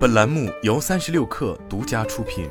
本栏目由三十六氪独家出品。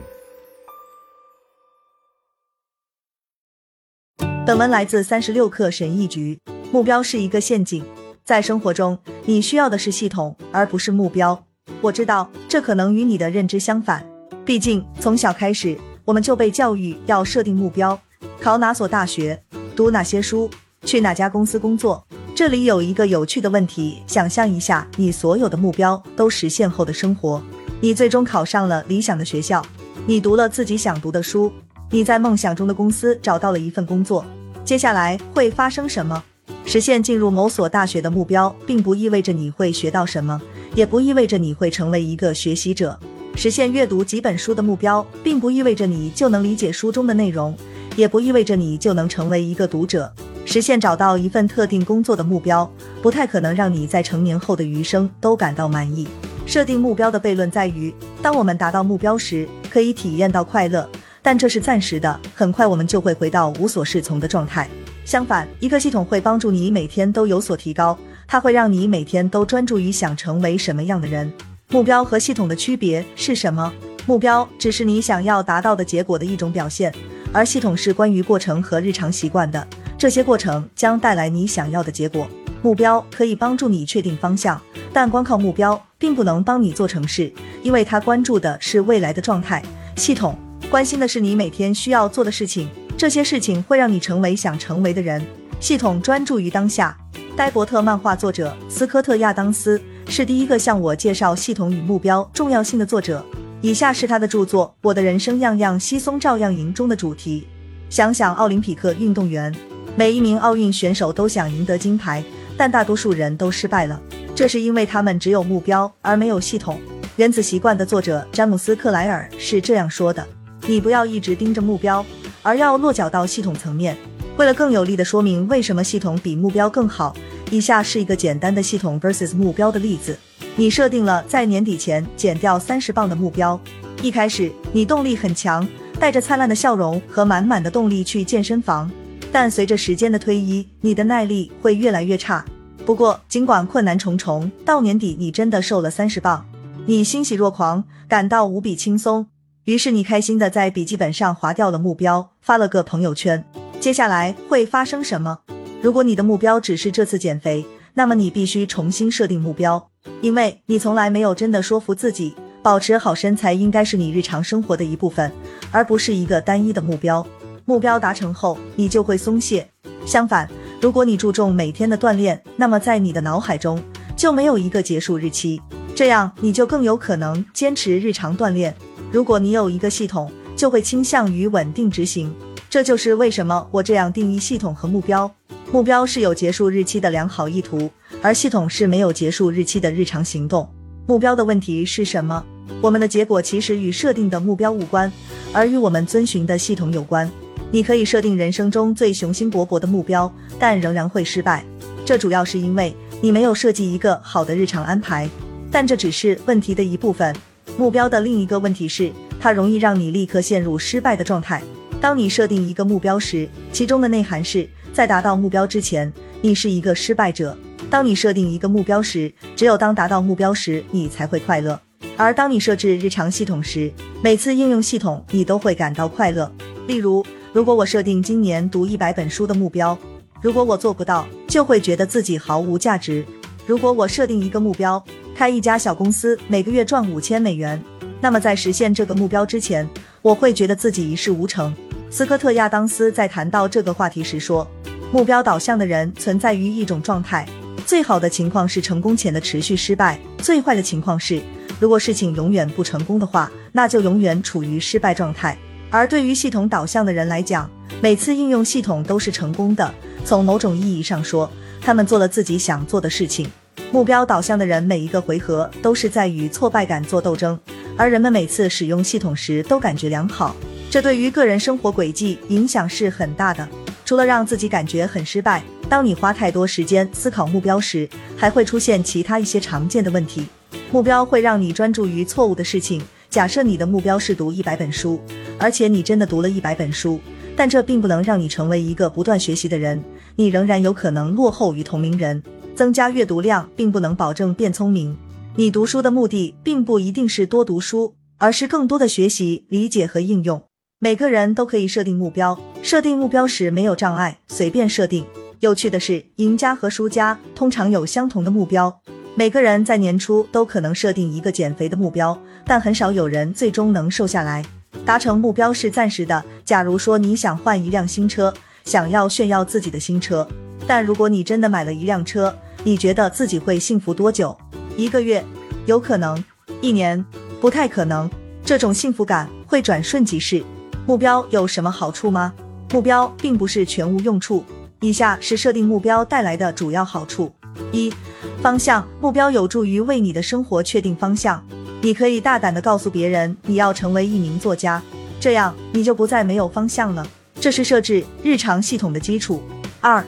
本文来自三十六氪神译局。目标是一个陷阱，在生活中，你需要的是系统，而不是目标。我知道这可能与你的认知相反，毕竟从小开始，我们就被教育要设定目标，考哪所大学，读哪些书，去哪家公司工作。这里有一个有趣的问题：想象一下，你所有的目标都实现后的生活。你最终考上了理想的学校，你读了自己想读的书，你在梦想中的公司找到了一份工作。接下来会发生什么？实现进入某所大学的目标，并不意味着你会学到什么，也不意味着你会成为一个学习者。实现阅读几本书的目标，并不意味着你就能理解书中的内容，也不意味着你就能成为一个读者。实现找到一份特定工作的目标，不太可能让你在成年后的余生都感到满意。设定目标的悖论在于，当我们达到目标时，可以体验到快乐，但这是暂时的，很快我们就会回到无所适从的状态。相反，一个系统会帮助你每天都有所提高，它会让你每天都专注于想成为什么样的人。目标和系统的区别是什么？目标只是你想要达到的结果的一种表现，而系统是关于过程和日常习惯的。这些过程将带来你想要的结果。目标可以帮助你确定方向，但光靠目标并不能帮你做成事，因为它关注的是未来的状态。系统关心的是你每天需要做的事情，这些事情会让你成为想成为的人。系统专注于当下。呆伯特漫画作者斯科特·亚当斯是第一个向我介绍系统与目标重要性的作者。以下是他的著作《我的人生样样稀松照样赢》中的主题。想想奥林匹克运动员。每一名奥运选手都想赢得金牌，但大多数人都失败了。这是因为他们只有目标而没有系统。原子习惯的作者詹姆斯·克莱尔是这样说的：“你不要一直盯着目标，而要落脚到系统层面。”为了更有力地说明为什么系统比目标更好，以下是一个简单的系统 versus 目标的例子。你设定了在年底前减掉三十磅的目标。一开始你动力很强，带着灿烂的笑容和满满的动力去健身房。但随着时间的推移，你的耐力会越来越差。不过，尽管困难重重，到年底你真的瘦了三十磅，你欣喜若狂，感到无比轻松。于是你开心的在笔记本上划掉了目标，发了个朋友圈。接下来会发生什么？如果你的目标只是这次减肥，那么你必须重新设定目标，因为你从来没有真的说服自己，保持好身材应该是你日常生活的一部分，而不是一个单一的目标。目标达成后，你就会松懈。相反，如果你注重每天的锻炼，那么在你的脑海中就没有一个结束日期，这样你就更有可能坚持日常锻炼。如果你有一个系统，就会倾向于稳定执行。这就是为什么我这样定义系统和目标：目标是有结束日期的良好意图，而系统是没有结束日期的日常行动。目标的问题是什么？我们的结果其实与设定的目标无关，而与我们遵循的系统有关。你可以设定人生中最雄心勃勃的目标，但仍然会失败。这主要是因为你没有设计一个好的日常安排。但这只是问题的一部分。目标的另一个问题是，它容易让你立刻陷入失败的状态。当你设定一个目标时，其中的内涵是在达到目标之前，你是一个失败者。当你设定一个目标时，只有当达到目标时，你才会快乐。而当你设置日常系统时，每次应用系统，你都会感到快乐。例如。如果我设定今年读一百本书的目标，如果我做不到，就会觉得自己毫无价值。如果我设定一个目标，开一家小公司，每个月赚五千美元，那么在实现这个目标之前，我会觉得自己一事无成。斯科特·亚当斯在谈到这个话题时说，目标导向的人存在于一种状态，最好的情况是成功前的持续失败，最坏的情况是，如果事情永远不成功的话，那就永远处于失败状态。而对于系统导向的人来讲，每次应用系统都是成功的。从某种意义上说，他们做了自己想做的事情。目标导向的人每一个回合都是在与挫败感做斗争，而人们每次使用系统时都感觉良好。这对于个人生活轨迹影响是很大的。除了让自己感觉很失败，当你花太多时间思考目标时，还会出现其他一些常见的问题。目标会让你专注于错误的事情。假设你的目标是读一百本书。而且你真的读了一百本书，但这并不能让你成为一个不断学习的人，你仍然有可能落后于同龄人。增加阅读量并不能保证变聪明。你读书的目的并不一定是多读书，而是更多的学习、理解和应用。每个人都可以设定目标，设定目标时没有障碍，随便设定。有趣的是，赢家和输家通常有相同的目标。每个人在年初都可能设定一个减肥的目标，但很少有人最终能瘦下来。达成目标是暂时的。假如说你想换一辆新车，想要炫耀自己的新车，但如果你真的买了一辆车，你觉得自己会幸福多久？一个月？有可能？一年？不太可能。这种幸福感会转瞬即逝。目标有什么好处吗？目标并不是全无用处。以下是设定目标带来的主要好处：一、方向。目标有助于为你的生活确定方向。你可以大胆地告诉别人你要成为一名作家，这样你就不再没有方向了。这是设置日常系统的基础。二、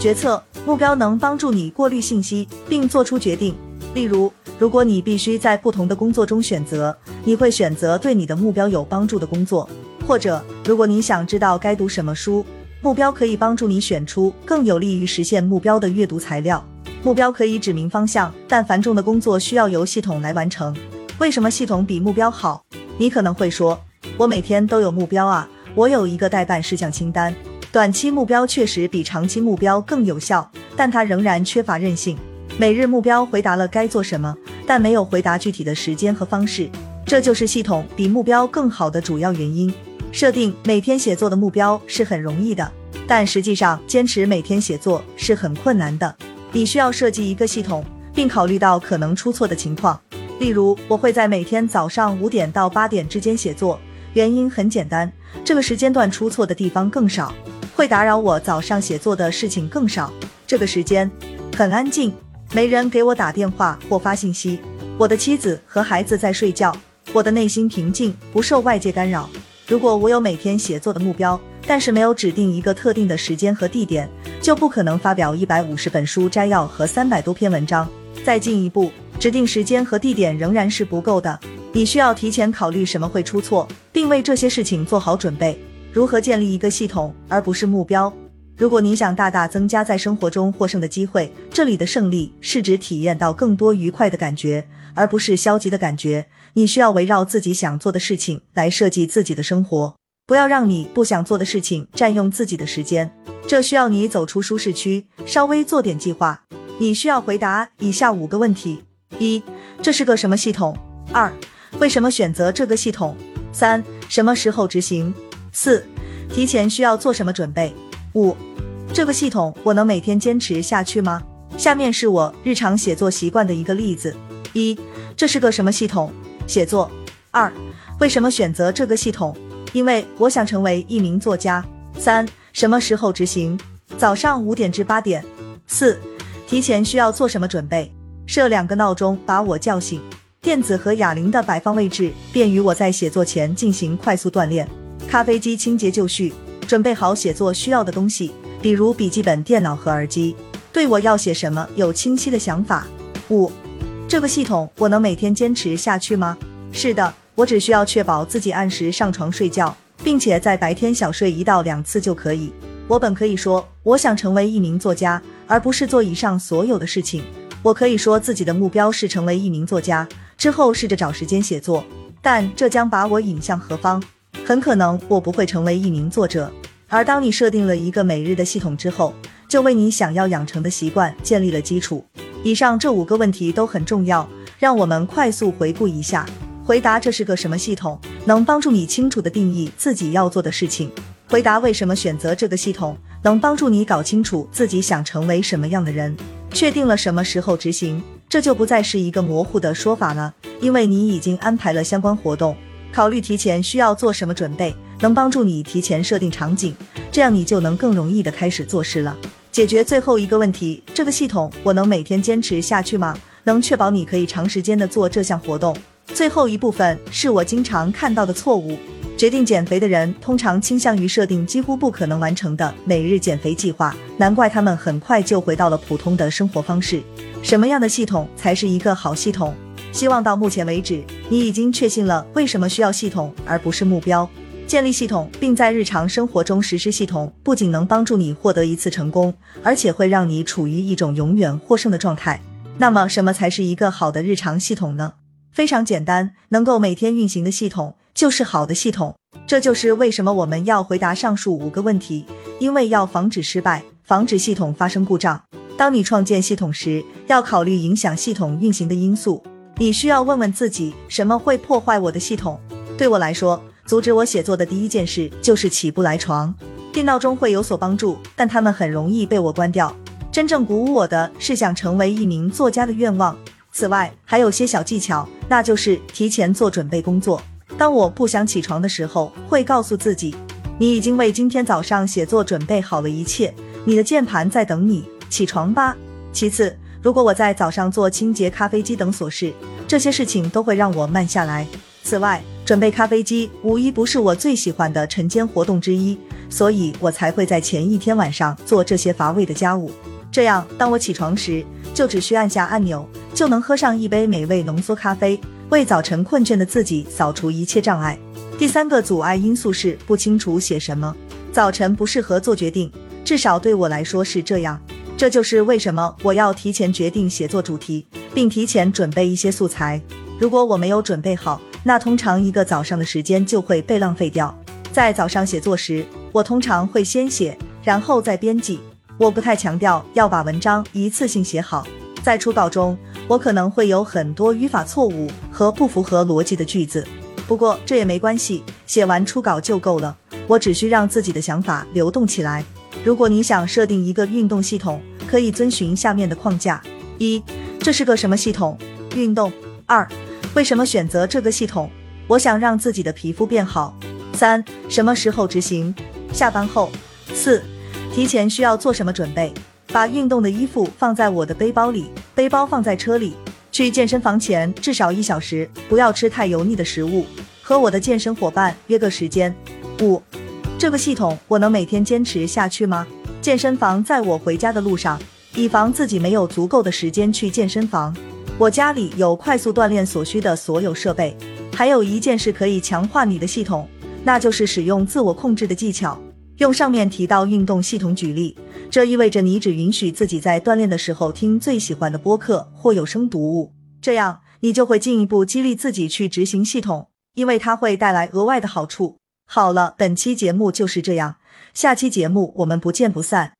决策。目标能帮助你过滤信息并做出决定。例如，如果你必须在不同的工作中选择，你会选择对你的目标有帮助的工作；或者，如果你想知道该读什么书。目标可以帮助你选出更有利于实现目标的阅读材料。目标可以指明方向，但繁重的工作需要由系统来完成。为什么系统比目标好？你可能会说，我每天都有目标啊，我有一个待办事项清单。短期目标确实比长期目标更有效，但它仍然缺乏韧性。每日目标回答了该做什么，但没有回答具体的时间和方式。这就是系统比目标更好的主要原因。设定每天写作的目标是很容易的，但实际上坚持每天写作是很困难的。你需要设计一个系统，并考虑到可能出错的情况。例如，我会在每天早上五点到八点之间写作，原因很简单，这个时间段出错的地方更少，会打扰我早上写作的事情更少。这个时间很安静，没人给我打电话或发信息，我的妻子和孩子在睡觉，我的内心平静，不受外界干扰。如果我有每天写作的目标，但是没有指定一个特定的时间和地点，就不可能发表一百五十本书摘要和三百多篇文章。再进一步，指定时间和地点仍然是不够的。你需要提前考虑什么会出错，并为这些事情做好准备。如何建立一个系统，而不是目标？如果你想大大增加在生活中获胜的机会，这里的胜利是指体验到更多愉快的感觉，而不是消极的感觉。你需要围绕自己想做的事情来设计自己的生活，不要让你不想做的事情占用自己的时间。这需要你走出舒适区，稍微做点计划。你需要回答以下五个问题：一、这是个什么系统？二、为什么选择这个系统？三、什么时候执行？四、提前需要做什么准备？五、这个系统我能每天坚持下去吗？下面是我日常写作习惯的一个例子：一、这是个什么系统？写作二，为什么选择这个系统？因为我想成为一名作家。三，什么时候执行？早上五点至八点。四，提前需要做什么准备？设两个闹钟把我叫醒，电子和哑铃的摆放位置便于我在写作前进行快速锻炼。咖啡机清洁就绪，准备好写作需要的东西，比如笔记本电脑和耳机。对我要写什么有清晰的想法。五。这个系统我能每天坚持下去吗？是的，我只需要确保自己按时上床睡觉，并且在白天小睡一到两次就可以。我本可以说我想成为一名作家，而不是做以上所有的事情。我可以说自己的目标是成为一名作家，之后试着找时间写作，但这将把我引向何方？很可能我不会成为一名作者。而当你设定了一个每日的系统之后，就为你想要养成的习惯建立了基础。以上这五个问题都很重要，让我们快速回顾一下。回答这是个什么系统，能帮助你清楚的定义自己要做的事情。回答为什么选择这个系统，能帮助你搞清楚自己想成为什么样的人。确定了什么时候执行，这就不再是一个模糊的说法了，因为你已经安排了相关活动。考虑提前需要做什么准备，能帮助你提前设定场景，这样你就能更容易的开始做事了。解决最后一个问题，这个系统我能每天坚持下去吗？能确保你可以长时间的做这项活动？最后一部分是我经常看到的错误。决定减肥的人通常倾向于设定几乎不可能完成的每日减肥计划，难怪他们很快就回到了普通的生活方式。什么样的系统才是一个好系统？希望到目前为止，你已经确信了为什么需要系统而不是目标。建立系统，并在日常生活中实施系统，不仅能帮助你获得一次成功，而且会让你处于一种永远获胜的状态。那么，什么才是一个好的日常系统呢？非常简单，能够每天运行的系统就是好的系统。这就是为什么我们要回答上述五个问题，因为要防止失败，防止系统发生故障。当你创建系统时，要考虑影响系统运行的因素。你需要问问自己，什么会破坏我的系统？对我来说，阻止我写作的第一件事就是起不来床。电闹钟会有所帮助，但它们很容易被我关掉。真正鼓舞我的是想成为一名作家的愿望。此外，还有些小技巧，那就是提前做准备工作。当我不想起床的时候，会告诉自己，你已经为今天早上写作准备好了一切，你的键盘在等你，起床吧。其次，如果我在早上做清洁咖啡机等琐事，这些事情都会让我慢下来。此外，准备咖啡机无疑不是我最喜欢的晨间活动之一，所以我才会在前一天晚上做这些乏味的家务。这样，当我起床时，就只需按下按钮，就能喝上一杯美味浓缩咖啡，为早晨困倦的自己扫除一切障碍。第三个阻碍因素是不清楚写什么。早晨不适合做决定，至少对我来说是这样。这就是为什么我要提前决定写作主题，并提前准备一些素材。如果我没有准备好，那通常一个早上的时间就会被浪费掉。在早上写作时，我通常会先写，然后再编辑。我不太强调要把文章一次性写好，在初稿中，我可能会有很多语法错误和不符合逻辑的句子。不过这也没关系，写完初稿就够了。我只需让自己的想法流动起来。如果你想设定一个运动系统，可以遵循下面的框架：一、这是个什么系统？运动。二、为什么选择这个系统？我想让自己的皮肤变好。三、什么时候执行？下班后。四。提前需要做什么准备？把运动的衣服放在我的背包里，背包放在车里。去健身房前至少一小时，不要吃太油腻的食物。和我的健身伙伴约个时间。五，这个系统我能每天坚持下去吗？健身房在我回家的路上，以防自己没有足够的时间去健身房。我家里有快速锻炼所需的所有设备。还有一件事可以强化你的系统，那就是使用自我控制的技巧。用上面提到运动系统举例，这意味着你只允许自己在锻炼的时候听最喜欢的播客或有声读物，这样你就会进一步激励自己去执行系统，因为它会带来额外的好处。好了，本期节目就是这样，下期节目我们不见不散。